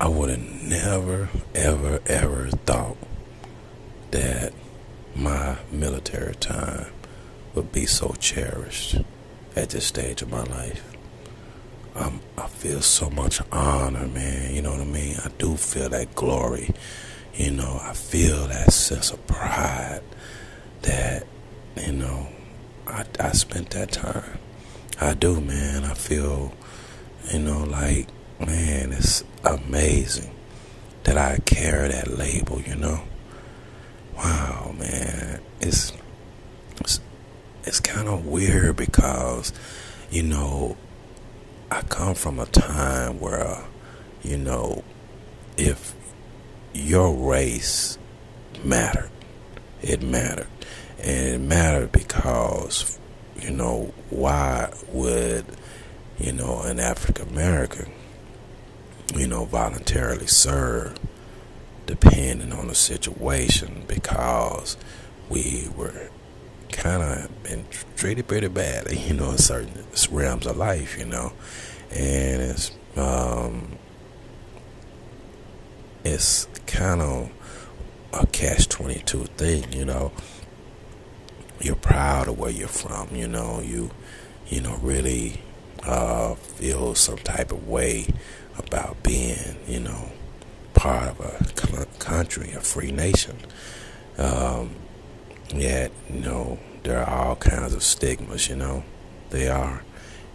I would have never, ever, ever thought that my military time would be so cherished at this stage of my life. Um, I feel so much honor, man. You know what I mean? I do feel that glory. You know, I feel that sense of pride that, you know, I, I spent that time. I do, man. I feel, you know, like, man, it's amazing that I carry that label, you know? Wow, man. It's, it's, it's kind of weird because, you know, I come from a time where, you know, if your race mattered, it mattered. And it mattered because, you know, why would, you know, an African American, you know, voluntarily serve depending on the situation because we were kind of been treated pretty badly, you know, in certain realms of life, you know, and it's um, it's kind of a catch twenty two thing, you know. You're proud of where you're from, you know. You, you know, really uh, feel some type of way about being, you know, part of a country, a free nation. Um, yet, you know, there are all kinds of stigmas, you know, they are.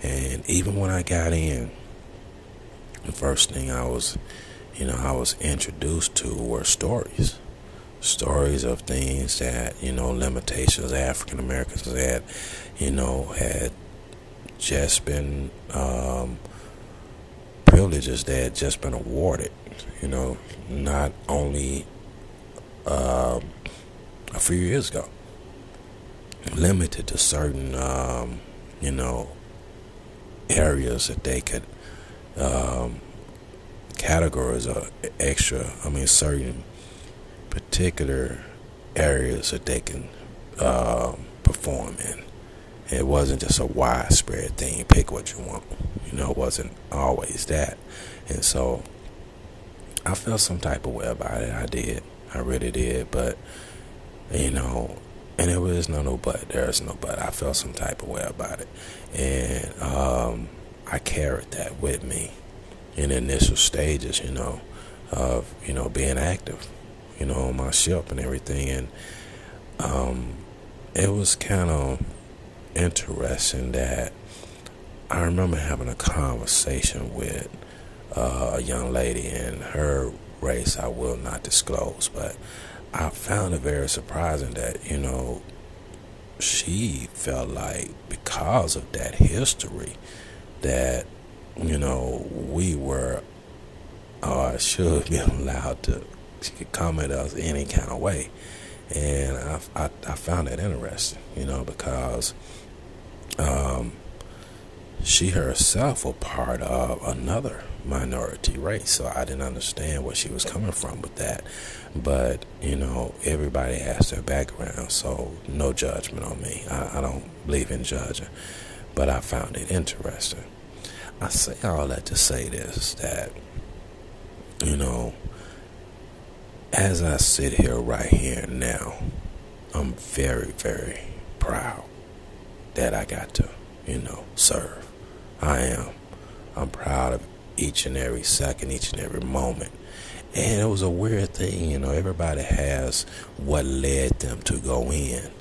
And even when I got in, the first thing I was, you know, I was introduced to were stories. Stories of things that, you know, limitations African Americans had, you know, had just been, um, privileges that had just been awarded, you know, not only um, a few years ago limited to certain, um, you know, areas that they could um, categories or extra. I mean, certain particular areas that they can uh, perform in. It wasn't just a widespread thing. Pick what you want. You know, it wasn't always that. And so I felt some type of way about it. I did. I really did. But, you know, and there was no no but. There's no but. I felt some type of way about it, and um, I carried that with me in the initial stages, you know, of you know being active, you know, on my ship and everything, and um, it was kind of interesting that I remember having a conversation with uh, a young lady, and her race I will not disclose, but I found it very surprising that, you know, she felt like because of that history that, you know, we were or should be allowed to comment us any kind of way. And I, I, I found that interesting, you know, because um, she herself was part of another minority race. So I didn't understand where she was coming from with that. But, you know, everybody has their background, so no judgment on me. I, I don't believe in judging. But I found it interesting. I say all that to say this that, you know, as I sit here right here now, I'm very, very proud that I got to, you know, serve. I am. I'm proud of each and every second, each and every moment. And it was a weird thing, you know, everybody has what led them to go in.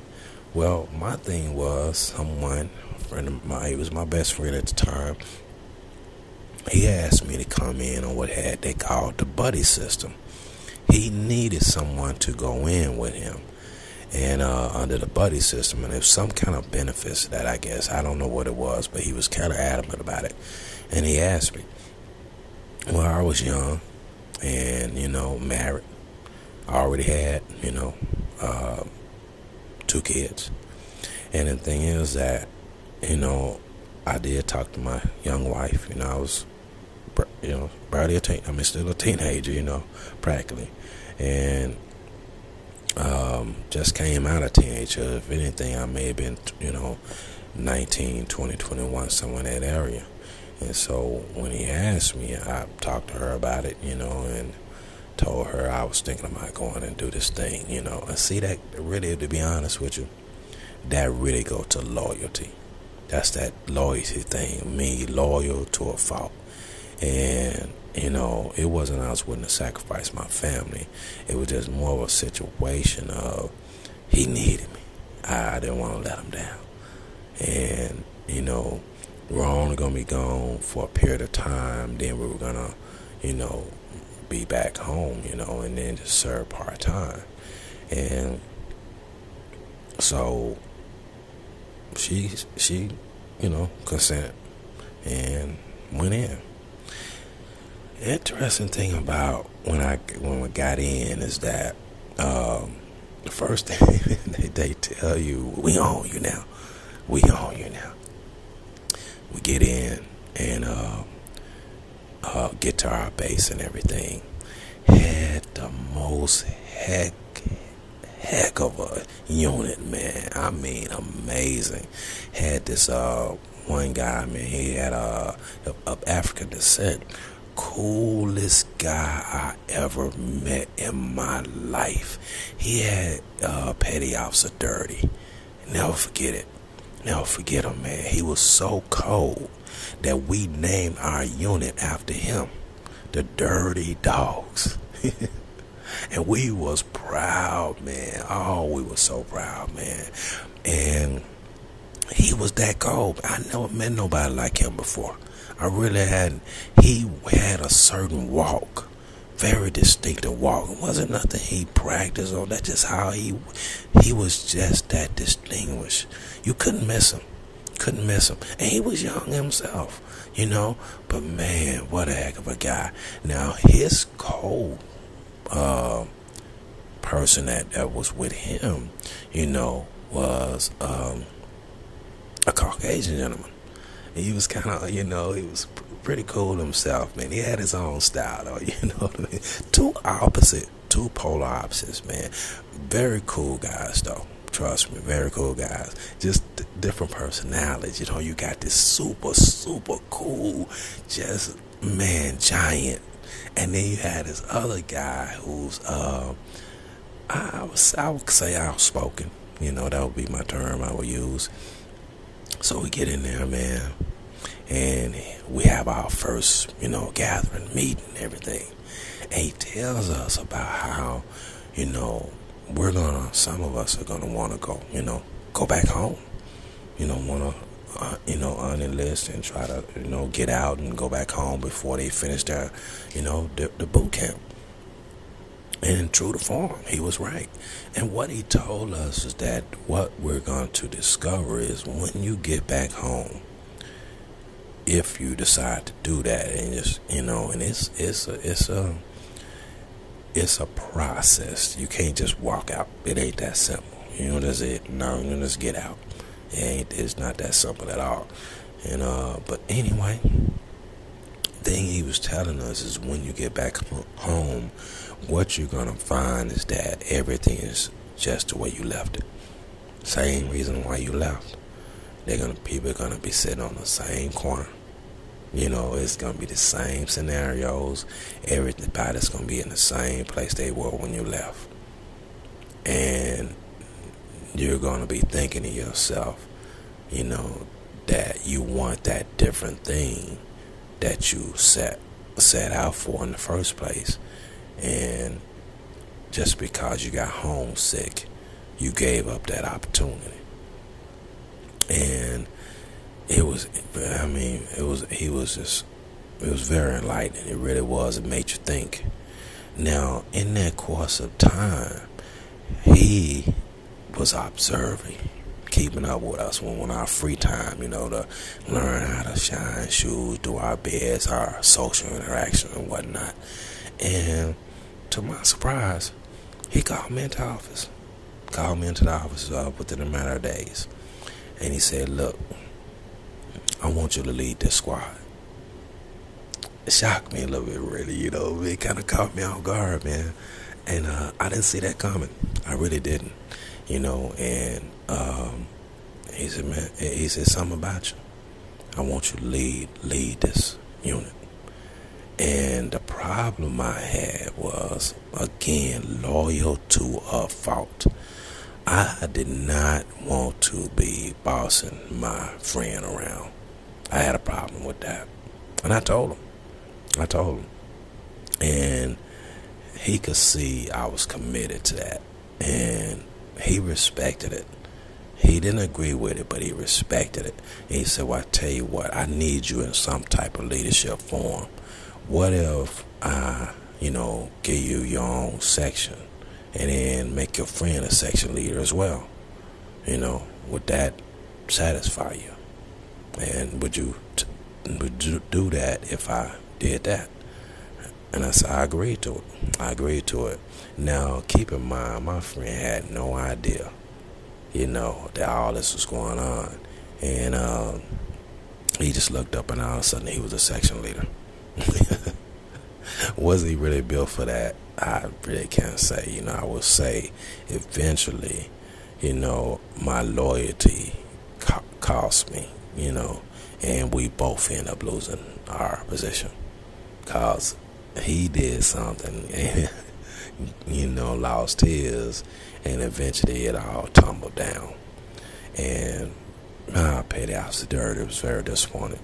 Well, my thing was someone, a friend of mine, he was my best friend at the time. He asked me to come in on what had they called the buddy system. He needed someone to go in with him and uh, under the buddy system, and there's some kind of benefits that I guess I don't know what it was, but he was kind of adamant about it, and he asked me, well, I was young and, you know, married. I already had, you know, uh, two kids. And the thing is that, you know, I did talk to my young wife. You know, I was, you know, barely a teen. I mean, still a teenager. You know, practically, and um, just came out of teenager. If anything, I may have been, you know, 19, 20, 21, somewhere in that area. And so when he asked me, I talked to her about it, you know, and told her I was thinking about going and do this thing, you know. And see that really, to be honest with you, that really go to loyalty. That's that loyalty thing. Me loyal to a fault. And you know, it wasn't I was willing to sacrifice my family. It was just more of a situation of he needed me. I didn't want to let him down. And, you know, we're only going to be gone for a period of time. Then we were going to, you know, be back home, you know, and then just serve part time. And so she, she, you know, consent and went in. Interesting thing about when I when we got in is that um, the first thing they, they tell you, we own you now. We own you now. We get in and uh, uh, get to our base and everything. Had the most heck heck of a unit, man. I mean, amazing. Had this uh one guy, man. He had a uh, of African descent coolest guy I ever met in my life. He had uh, Petty Officer Dirty. Never forget it. Never forget him, man. He was so cold that we named our unit after him, the Dirty Dogs. and we was proud, man. Oh, we were so proud, man. And he was that cold. I never met nobody like him before. I really hadn't. He had a certain walk, very distinctive walk. It wasn't nothing he practiced on. That's just how he. He was just that distinguished. You couldn't miss him. Couldn't miss him. And he was young himself, you know. But man, what a heck of a guy. Now his cold uh, person that that was with him, you know, was um, a Caucasian gentleman he was kind of, you know, he was pretty cool himself, man. He had his own style, though, you know what I mean? Two opposite, two polar opposites, man. Very cool guys, though. Trust me, very cool guys. Just different personalities. You know, you got this super, super cool, just man, giant, and then you had this other guy who's, uh, I was, I would say outspoken. You know, that would be my term I would use. So we get in there, man, and we have our first, you know, gathering, meeting, everything. And he tells us about how, you know, we're gonna, some of us are gonna wanna go, you know, go back home. You know, wanna, uh, you know, unenlist and try to, you know, get out and go back home before they finish their, you know, the, the boot camp. And true to form, he was right. And what he told us is that what we're going to discover is when you get back home, if you decide to do that, and just you know, and it's it's a it's a it's a process. You can't just walk out. It ain't that simple. You know, that's it. No, you just get out. It ain't. It's not that simple at all. And uh, but anyway, thing he was telling us is when you get back home, what you're gonna find is that everything is just the way you left it. Same reason why you left. They're gonna people are gonna be sitting on the same corner. You know, it's gonna be the same scenarios. Everybody's gonna be in the same place they were when you left. And you're gonna be thinking to yourself, you know, that you want that different thing that you set set out for in the first place. And just because you got homesick, you gave up that opportunity. And it was, I mean, it was, he was just, it was very enlightening. It really was. It made you think. Now, in that course of time, he was observing keeping up with us when, when our free time, you know, to learn how to shine shoes, do our beds, our social interaction and whatnot. And to my surprise, he called me into office. Called me into the office uh, within a matter of days. And he said, Look, I want you to lead this squad. It shocked me a little bit, really, you know. It kind of caught me off guard, man. And uh, I didn't see that coming. I really didn't you know, and um, he said, man, he said something about you. I want you to lead lead this unit. And the problem I had was again loyal to a fault. I did not want to be bossing my friend around. I had a problem with that. And I told him. I told him. And he could see I was committed to that. And he respected it. He didn't agree with it, but he respected it. And he said, Well, I tell you what, I need you in some type of leadership form. What if I, you know, give you your own section and then make your friend a section leader as well? You know, would that satisfy you? And would you, t- would you do that if I did that? And I said, I agreed to it. I agreed to it. Now, keep in mind, my friend had no idea, you know, that all this was going on. And uh, he just looked up and all of a sudden he was a section leader. was he really built for that? I really can't say. You know, I will say eventually, you know, my loyalty co- cost me, you know, and we both end up losing our position because he did something and, you know, lost his, and eventually it all tumbled down. And I paid the dirt. It was very disappointing.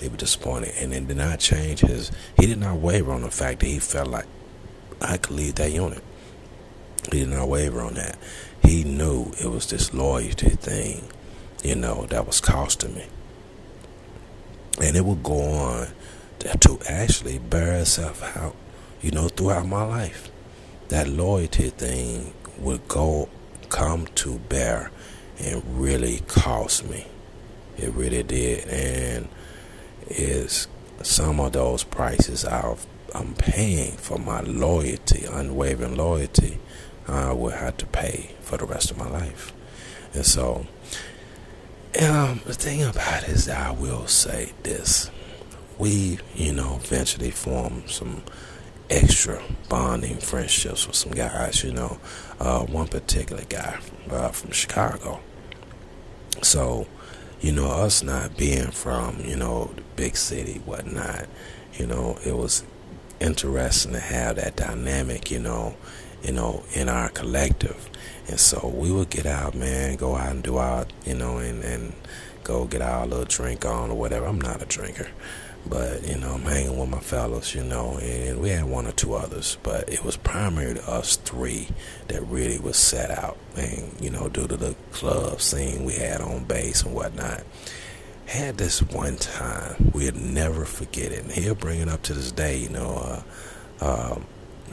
He was disappointed, and it did not change his. He did not waver on the fact that he felt like I could lead that unit. He did not waver on that. He knew it was this loyalty thing, you know, that was costing me, and it would go on to actually bear itself out, you know, throughout my life. That loyalty thing would go come to bear and really cost me. It really did, and is some of those prices i am paying for my loyalty, unwavering loyalty, I will have to pay for the rest of my life. And so, um, the thing about it is, I will say this: we, you know, eventually formed some extra bonding friendships with some guys. You know, uh, one particular guy uh, from Chicago. So you know, us not being from, you know, the big city, whatnot, you know, it was interesting to have that dynamic, you know, you know, in our collective. And so we would get out, man, go out and do our, you know, and, and go get our little drink on or whatever. I'm not a drinker. But, you know, I'm hanging with my fellows, you know, and we had one or two others, but it was primarily us three that really was set out. And, you know, due to the club scene we had on base and whatnot. Had this one time, we'll never forget it. And he'll bring it up to this day, you know, uh, uh,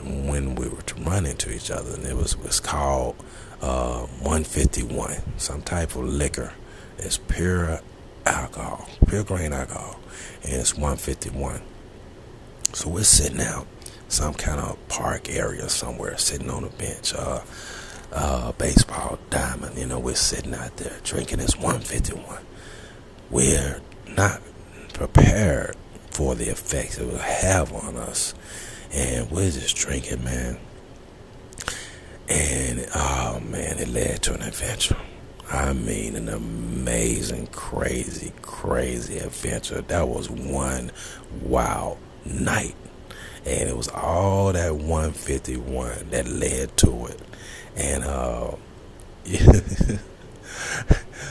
when we were to run into each other. And it was, was called uh, 151, some type of liquor. It's pure alcohol, pure grain alcohol and it's 151. So we're sitting out some kind of park area somewhere, sitting on a bench, uh, uh, baseball diamond. You know, we're sitting out there drinking this 151. We're not prepared for the effects it will have on us, and we're just drinking, man. And oh man, it led to an adventure. I mean, an amazing, crazy, crazy adventure. That was one wild night. And it was all that 151 that led to it. And uh,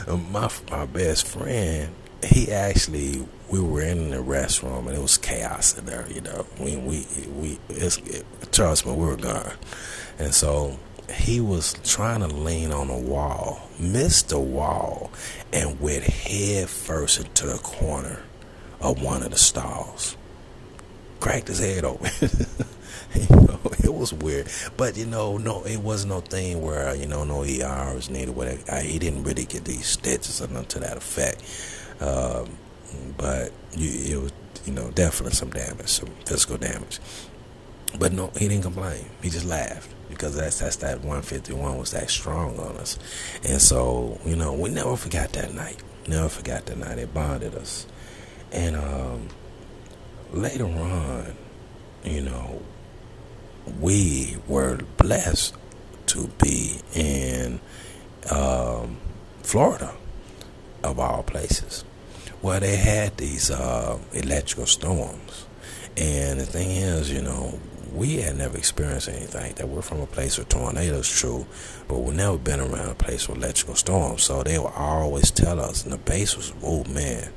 my my best friend, he actually we were in the restroom and it was chaos in there. You know, we we we it's, it, trust me, we were gone. And so he was trying to lean on a wall, missed the wall, and went head first into the corner of one of the stalls. Cracked his head open. you know, it was weird, but you know, no, it was no thing where you know no ER was needed. Whatever, I, he didn't really get these stitches or nothing to that effect. Um, but you, it was, you know, definitely some damage, some physical damage. But no, he didn't complain. He just laughed because that's that's that 151 was that strong on us, and so you know we never forgot that night. Never forgot that night. It bonded us, and um, later on, you know, we were blessed to be in um, Florida, of all places, Well, they had these uh, electrical storms, and the thing is, you know, we had never experienced anything that. We're from a place where tornadoes true, but we've never been around a place with electrical storms. So they would always tell us, and the base was, oh man,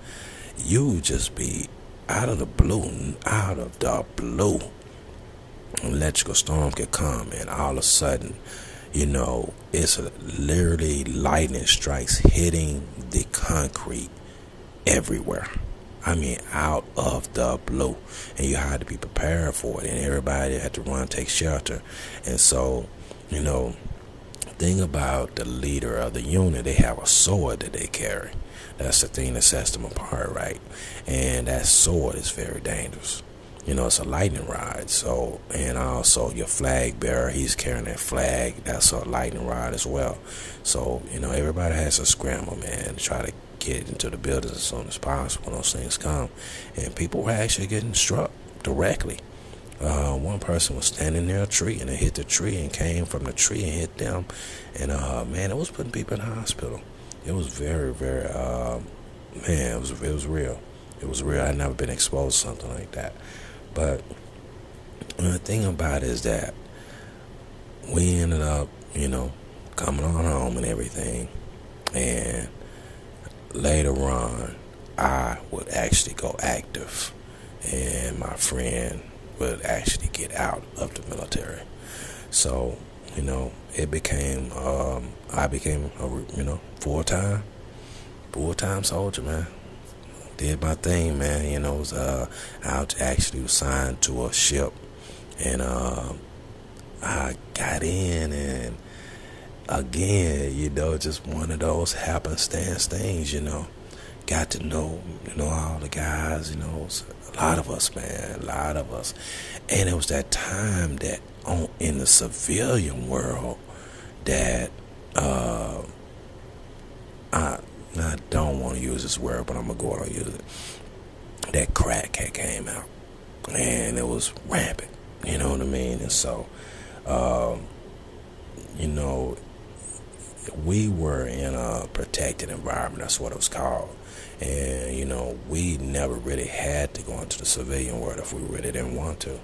you just be out of the blue, out of the blue. An electrical storm could come, and all of a sudden, you know, it's literally lightning strikes hitting the concrete everywhere. I mean, out of the blue. And you had to be prepared for it. And everybody had to run, take shelter. And so, you know, thing about the leader of the unit, they have a sword that they carry. That's the thing that sets them apart, right? And that sword is very dangerous. You know, it's a lightning rod. So, and also your flag bearer, he's carrying that flag. That's a lightning rod as well. So, you know, everybody has to scramble, man, to try to get into the buildings as soon as possible when those things come. And people were actually getting struck directly. Uh, one person was standing near a tree and it hit the tree and came from the tree and hit them. And uh, man, it was putting people in the hospital. It was very, very, uh, man, it was, it was real. It was real. I'd never been exposed to something like that. But the thing about it is that we ended up, you know, coming on home and everything. And later on, I would actually go active, and my friend would actually get out of the military. So, you know, it became, um, I became a, you know, full time, full time soldier, man. Did my thing, man. You know, was, uh, I actually was signed to a ship, and uh, I got in and again, you know, just one of those happenstance things, you know. Got to know, you know, all the guys, you know, a lot of us, man, a lot of us. And it was that time that on in the civilian world that uh I I don't want to use this word, but I'm gonna go on and use it. That crack had came out. And it was rampant. You know what I mean? And so um, you know, we were in a protected environment. That's what it was called. And, you know, we never really had to go into the civilian world if we really didn't want to,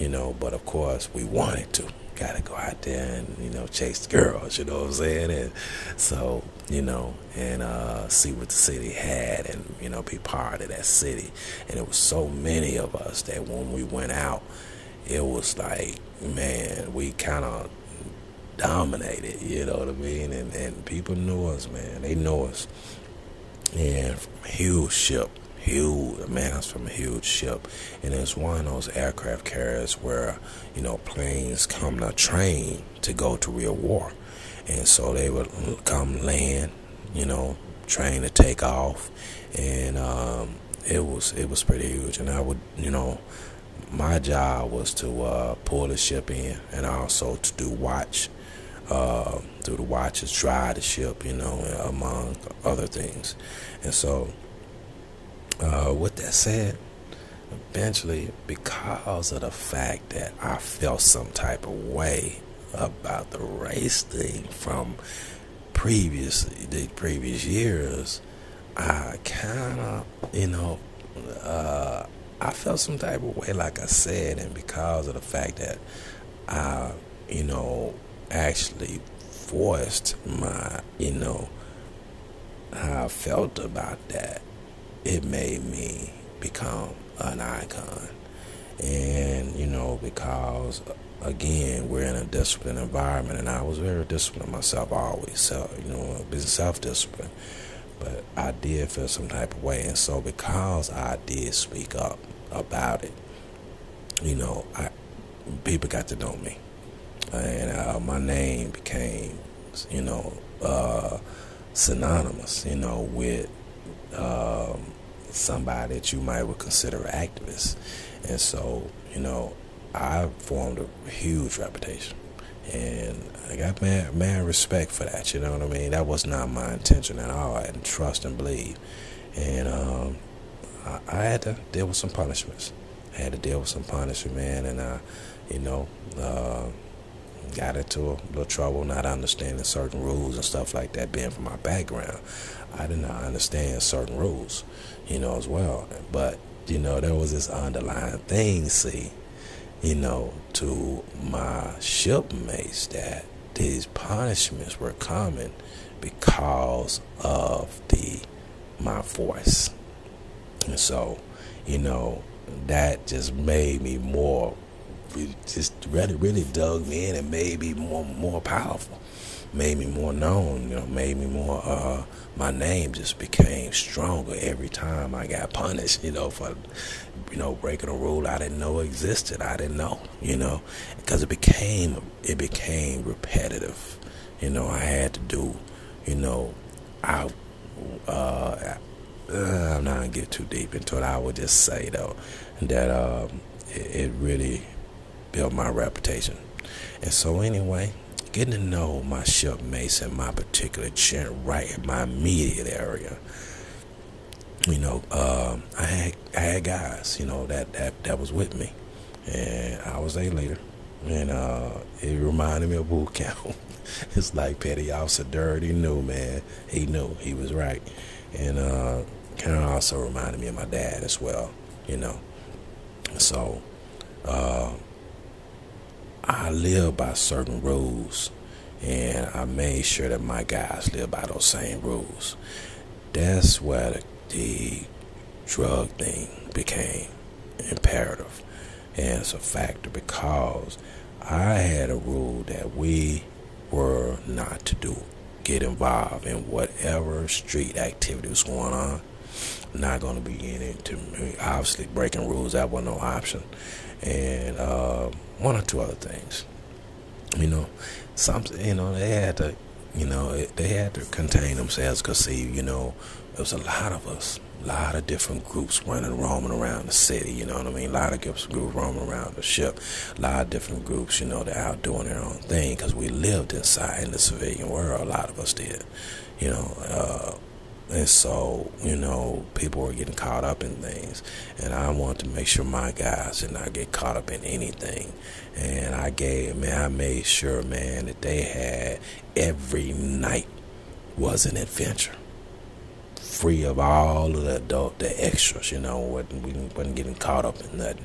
you know, but of course we wanted to. Got to go out there and, you know, chase the girls, you know what I'm saying? And so, you know, and uh, see what the city had and, you know, be part of that city. And it was so many of us that when we went out, it was like, man, we kind of dominated, you know what I mean? And and people knew us, man. They know us. And from huge ship, huge man, I from a huge ship. And it's one of those aircraft carriers where, you know, planes come to train to go to real war. And so they would come land, you know, train to take off. And um, it was it was pretty huge. And I would, you know, my job was to uh, pull the ship in and also to do watch uh, through the watches, dry the ship, you know, among other things. And so, uh, with that said, eventually, because of the fact that I felt some type of way about the race thing from previous the previous years, I kind of, you know, uh, I felt some type of way, like I said, and because of the fact that I, you know, actually voiced my, you know, how I felt about that, it made me become an icon. And, you know, because again, we're in a disciplined environment, and I was very disciplined myself always. So, you know, been self disciplined. But I did feel some type of way. And so, because I did speak up about it, you know, I people got to know me and uh, my name became, you know, uh, synonymous, you know, with um, somebody that you might would consider an activist, and so you know, I formed a huge reputation, and I got mad, mad respect for that. You know what I mean? That was not my intention at all. I didn't trust and believe, and um, I, I had to deal with some punishments. I had to deal with some punishment, man, and I, you know. Uh, got into a little trouble not understanding certain rules and stuff like that. Being from my background, I did not understand certain rules, you know, as well. But you know, there was this underlying thing, see, you know, to my shipmates that these punishments were coming because of the my voice. And so, you know, that just made me more just really really dug me in and made me more more powerful made me more known you know made me more uh my name just became stronger every time I got punished you know for you know breaking a rule I didn't know existed I didn't know you know because it became it became repetitive you know I had to do you know I uh, uh I'm not gonna get too deep into it I would just say though that um it, it really build my reputation. And so, anyway, getting to know my shipmates in my particular chair, right in my immediate area. You know, um, I had I had guys, you know, that that that was with me, and I was a leader, and uh, it reminded me of boot camp. it's like Petty Officer Dirty knew, man. He knew he was right, and uh, kind of also reminded me of my dad as well, you know. So. Uh, I live by certain rules, and I made sure that my guys live by those same rules. That's where the, the drug thing became imperative, and it's a factor because I had a rule that we were not to do get involved in whatever street activity was going on. Not going to be in it. To obviously breaking rules that was no option, and. Uh, one or two other things. You know, some you know they had to, you know, they had to contain themselves because see, you know, there was a lot of us, a lot of different groups running, roaming around the city. You know what I mean? A lot of groups, groups roaming around the ship. A lot of different groups, you know, they're out doing their own thing because we lived inside in the civilian world. A lot of us did. You know, uh, and so, you know, people were getting caught up in things. And I wanted to make sure my guys did not get caught up in anything. And I gave, man, I made sure, man, that they had every night was an adventure. Free of all of the adult, the extras, you know, we wasn't getting caught up in nothing.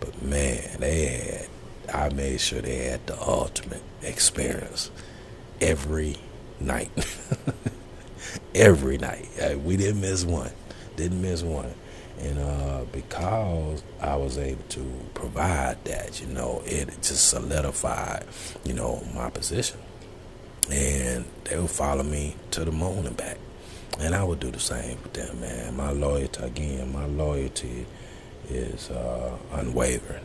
But man, they had, I made sure they had the ultimate experience every night. every night. Uh, we didn't miss one. Didn't miss one. And uh, because I was able to provide that, you know, it just solidified, you know, my position. And they would follow me to the moon and back. And I would do the same with them, man. My loyalty, again, my loyalty is uh, unwavering.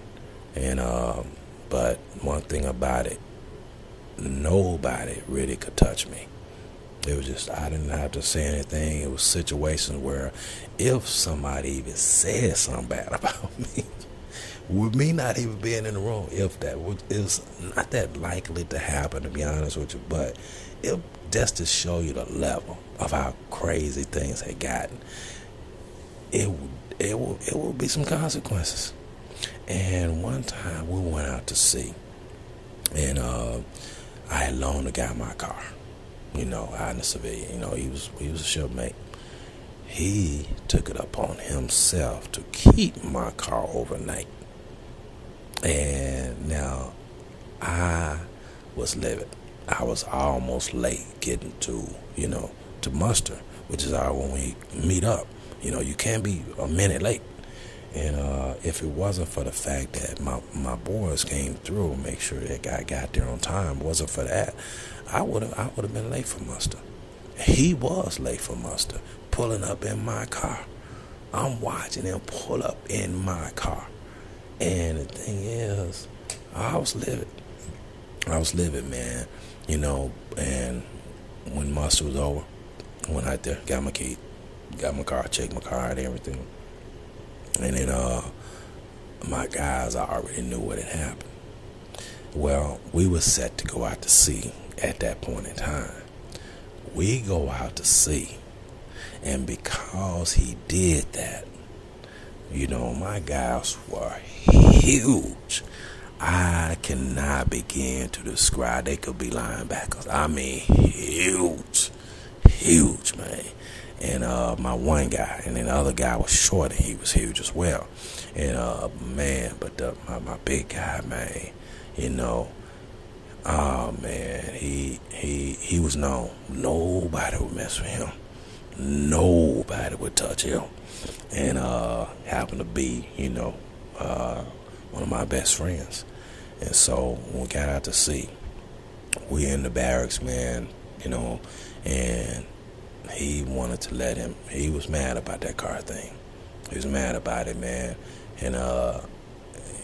And um, but one thing about it, nobody really could touch me. It was just I didn't have to say anything. It was situations where if somebody even said something bad about me, with me not even being in the room, if that was not that likely to happen, to be honest with you, but it just to show you the level of how crazy things had gotten. It it will it will be some consequences. And one time we went out to sea, and uh, I had loaned a guy my car you know, out in the civilian. You know, he was he was a shipmate. He took it upon himself to keep my car overnight. And now I was livid. I was almost late getting to, you know, to muster, which is our when we meet up. You know, you can't be a minute late. And uh, if it wasn't for the fact that my, my boys came through make sure that I got there on time, wasn't for that, I would have I would have been late for muster. He was late for muster, pulling up in my car. I'm watching him pull up in my car. And the thing is, I was livid. I was livid, man. You know, and when muster was over, went out there, got my key, got my car, checked my car and everything. And then uh my guys I already knew what had happened. Well, we were set to go out to sea at that point in time. We go out to sea. And because he did that, you know, my guys were huge. I cannot begin to describe. They could be linebackers. I mean, huge, huge, man. And uh, my one guy, and then the other guy was short, and he was huge as well. And uh, man, but the, my, my big guy, man, you know, oh man, he he he was known. Nobody would mess with him. Nobody would touch him. And uh, happened to be, you know, uh, one of my best friends. And so we got out to sea, we in the barracks, man, you know, and he wanted to let him. He was mad about that car thing. He was mad about it, man. And uh,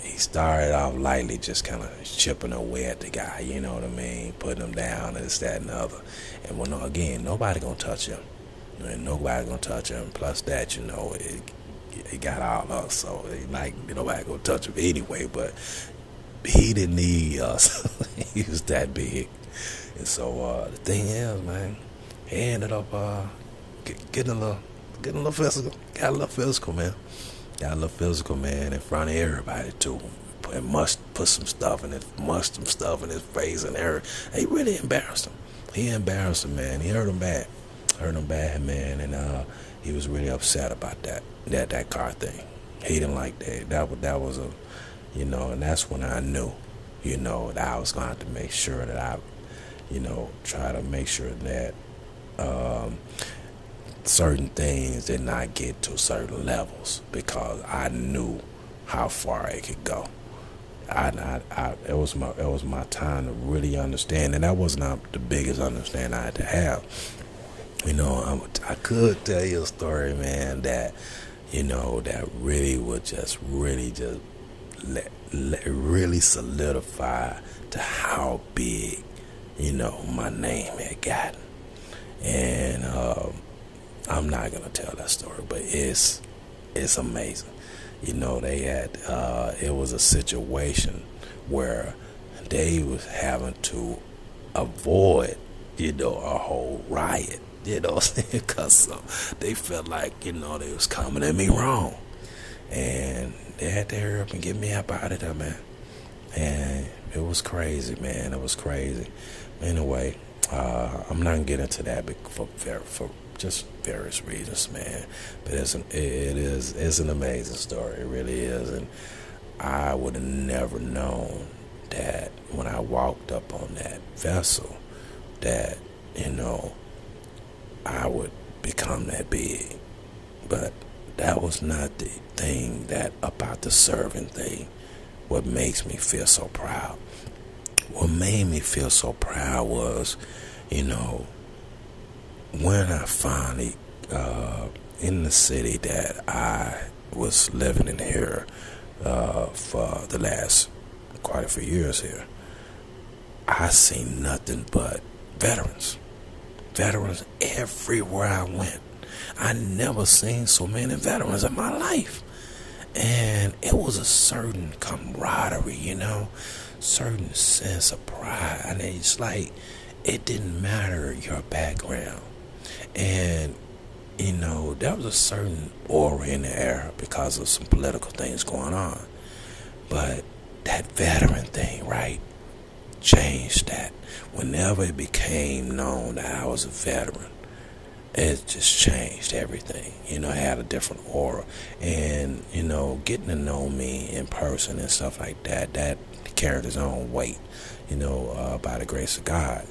he started off lightly, just kind of chipping away at the guy. You know what I mean? Putting him down, and this, that, and the other. And when again, nobody gonna touch him. And nobody gonna touch him. Plus that, you know, it, it got all us, so like nobody gonna touch him anyway. But he didn't need us. he was that big. And so uh, the thing is, man, he ended up uh, getting a little, getting a little physical. Got a little physical, man. Got a little physical, man, in front of everybody too. And must put some stuff in it, must some stuff in his face and everything. He really embarrassed him. He embarrassed him, man. He hurt him bad, hurt him bad, man. And uh, he was really upset about that, that that car thing. He didn't like that. That that was a you know, and that's when I knew, you know, that I was going to have to make sure that I, you know, try to make sure that um, certain things did not get to certain levels because I knew how far it could go. I, I, I, it was my, it was my time to really understand, and that was not the biggest understanding I had to have. You know, I, I could tell you a story, man, that, you know, that really would just, really just let, let really solidify to how big, you know, my name had gotten. And um, I'm not gonna tell that story, but it's it's amazing. You know, they had uh, it was a situation where they was having to avoid, you know, a whole riot. You know, because um, they felt like you know they was coming at me wrong, and they had to hurry up and get me up out of there, man. And it was crazy, man. It was crazy. Anyway, uh, I'm not gonna get into that for for just various reasons, man. But it's an, it is it's an amazing story. It really is, and I would have never known that when I walked up on that vessel, that you know I would become that big. But that was not the thing that about the serving thing what makes me feel so proud what made me feel so proud was you know when i finally uh, in the city that i was living in here uh, for the last quite a few years here i seen nothing but veterans veterans everywhere i went I never seen so many veterans in my life. And it was a certain camaraderie, you know, certain sense of pride. And it's like it didn't matter your background. And you know, there was a certain aura in the air because of some political things going on. But that veteran thing, right, changed that. Whenever it became known that I was a veteran, it just changed everything. You know, I had a different aura. And, you know, getting to know me in person and stuff like that, that carried its own weight, you know, uh, by the grace of God.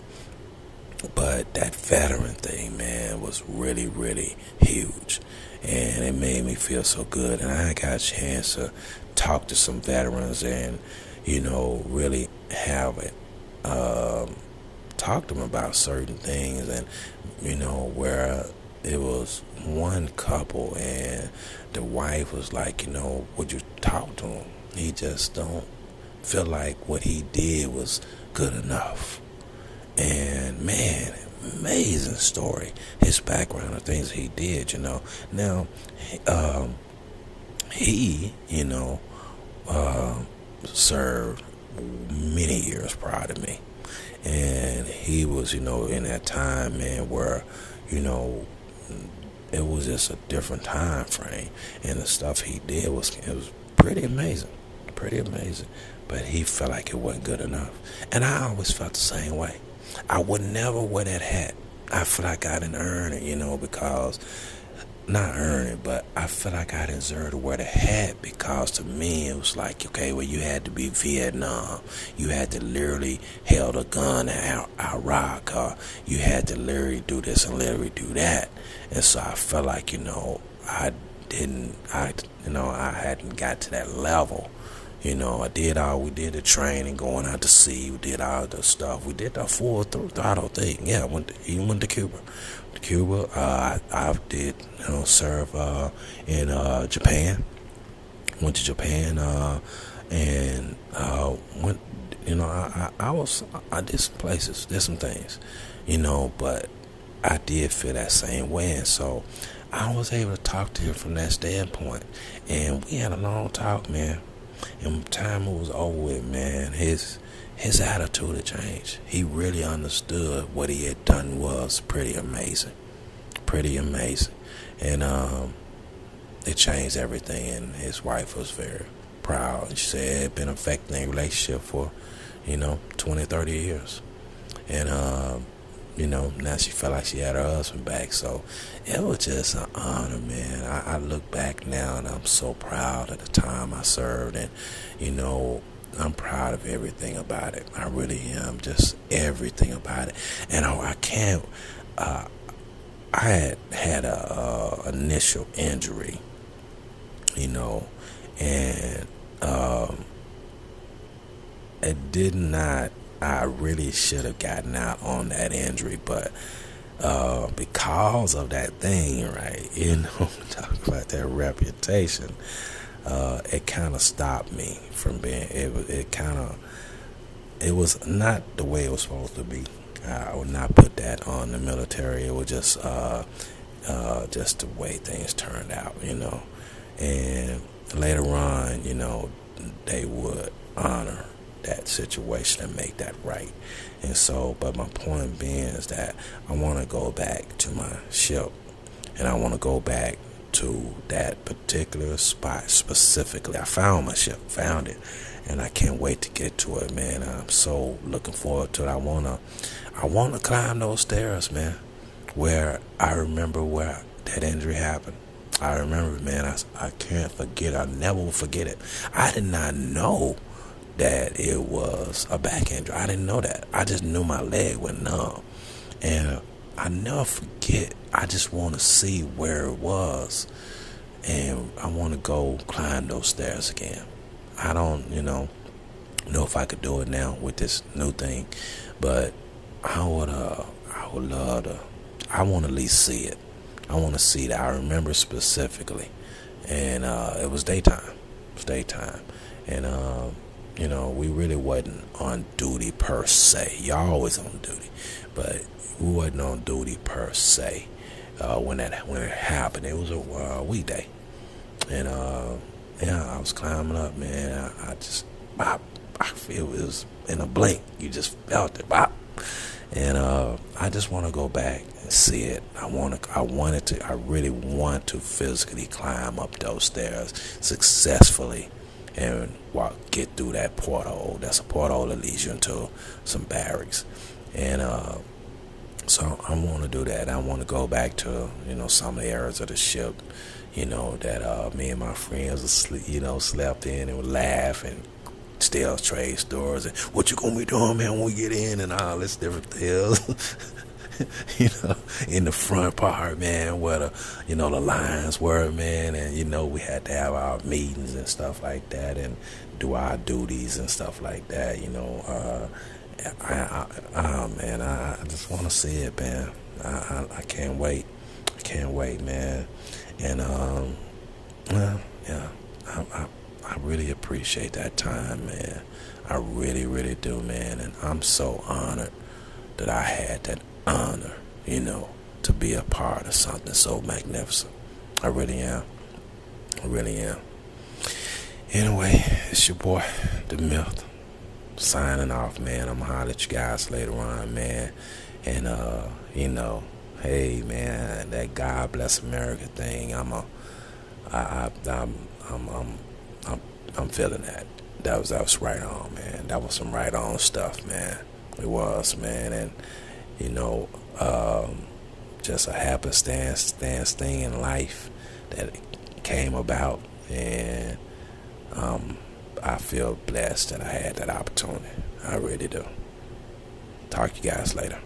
But that veteran thing, man, was really, really huge. And it made me feel so good. And I got a chance to talk to some veterans and, you know, really have it. Um, talk to them about certain things and you know where it was one couple and the wife was like you know would you talk to him he just don't feel like what he did was good enough and man amazing story his background and things he did you know now um, he you know uh, served many years prior to me and he was, you know, in that time, man, where, you know, it was just a different time frame, and the stuff he did was it was pretty amazing, pretty amazing. But he felt like it wasn't good enough. And I always felt the same way. I would never wear that hat. I feel like I didn't earn it, you know, because not earn it, but I feel like I deserved to wear the hat because to me it was like, okay, well you had to be Vietnam, you had to literally held a gun in Iraq, or you had to literally do this and literally do that, and so I felt like you know I didn't, I you know I hadn't got to that level. You know, I did all we did the training, going out to sea. We did all the stuff. We did the full throttle thing. Yeah, I went to, went to Cuba. To Cuba. Uh, I, I did you know serve uh, in uh, Japan. Went to Japan uh, and uh, went. You know, I, I, I was I did some places, did some things, you know, but I did feel that same way, and so I was able to talk to him from that standpoint, and we had a long talk, man. And time was over with, man. His his attitude had changed. He really understood what he had done was pretty amazing. Pretty amazing. And um, it changed everything. And his wife was very proud. She said it had been affecting their relationship for, you know, 20, 30 years. And, um, you know, now she felt like she had her husband back. So it was just an honor, man. I, I look back now and I'm so proud of the time I served. And, you know, I'm proud of everything about it. I really am, just everything about it. And I, I can't. Uh, I had had a, a, initial injury, you know, and um, it did not. I really should have gotten out on that injury, but uh, because of that thing, right? You know, talk about that reputation uh, it kind of stopped me from being. It it kind of it was not the way it was supposed to be. I would not put that on the military. It was just uh, uh, just the way things turned out, you know. And later on, you know, they would honor that situation and make that right. And so, but my point being is that I want to go back to my ship, and I want to go back to that particular spot specifically. I found my ship, found it, and I can't wait to get to it, man. I'm so looking forward to it. I wanna, I wanna climb those stairs, man. Where I remember where that injury happened. I remember, man. I, I can't forget. I never will forget it. I did not know that it was a back injury. I didn't know that. I just knew my leg went numb, and I never forget. I just want to see where it was, and I want to go climb those stairs again. I don't, you know, know if I could do it now with this new thing, but I would, uh, I would love to. I want to at least see it. I want to see that. I remember specifically, and uh, it was daytime. It was daytime, and uh, you know, we really wasn't on duty per se. Y'all always on duty, but we wasn't on duty per se uh, when that when it happened. It was a uh, weekday, and uh, yeah, I was climbing up, man. I, I just, bop, I feel it was in a blink. You just felt it, bop. And uh, I just want to go back and see it. I want to. I wanted to. I really want to physically climb up those stairs successfully and walk, get through that porthole. That's a porthole that leads you into some barracks. And uh, so I want to do that. I want to go back to you know some areas of the ship, you know that uh, me and my friends, you know, slept in and would laugh and still trade stories and what you gonna be doing, man, when we get in and all this different things. you know, in the front part, man, where the you know the lines were, man, and you know we had to have our meetings and stuff like that, and do our duties and stuff like that. You know, uh, I, I, oh man, I, I just want to see it, man. I, I, I, can't wait. I can't wait, man. And um, well, yeah, I, I, I really appreciate that time, man. I really, really do, man. And I'm so honored that I had that honor, you know, to be a part of something so magnificent. I really am. I really am. Anyway, it's your boy, The Myth signing off, man. I'm gonna holler at you guys later on, man. And uh, you know, hey, man, that God bless America thing. I'm a, I, I, I'm, I'm, I'm, I'm, I'm feeling that. that was that was right on, man. That was some right on stuff, man. It was, man, and you know, um, just a happenstance stance thing in life that came about, and um, I feel blessed that I had that opportunity. I really do. Talk to you guys later.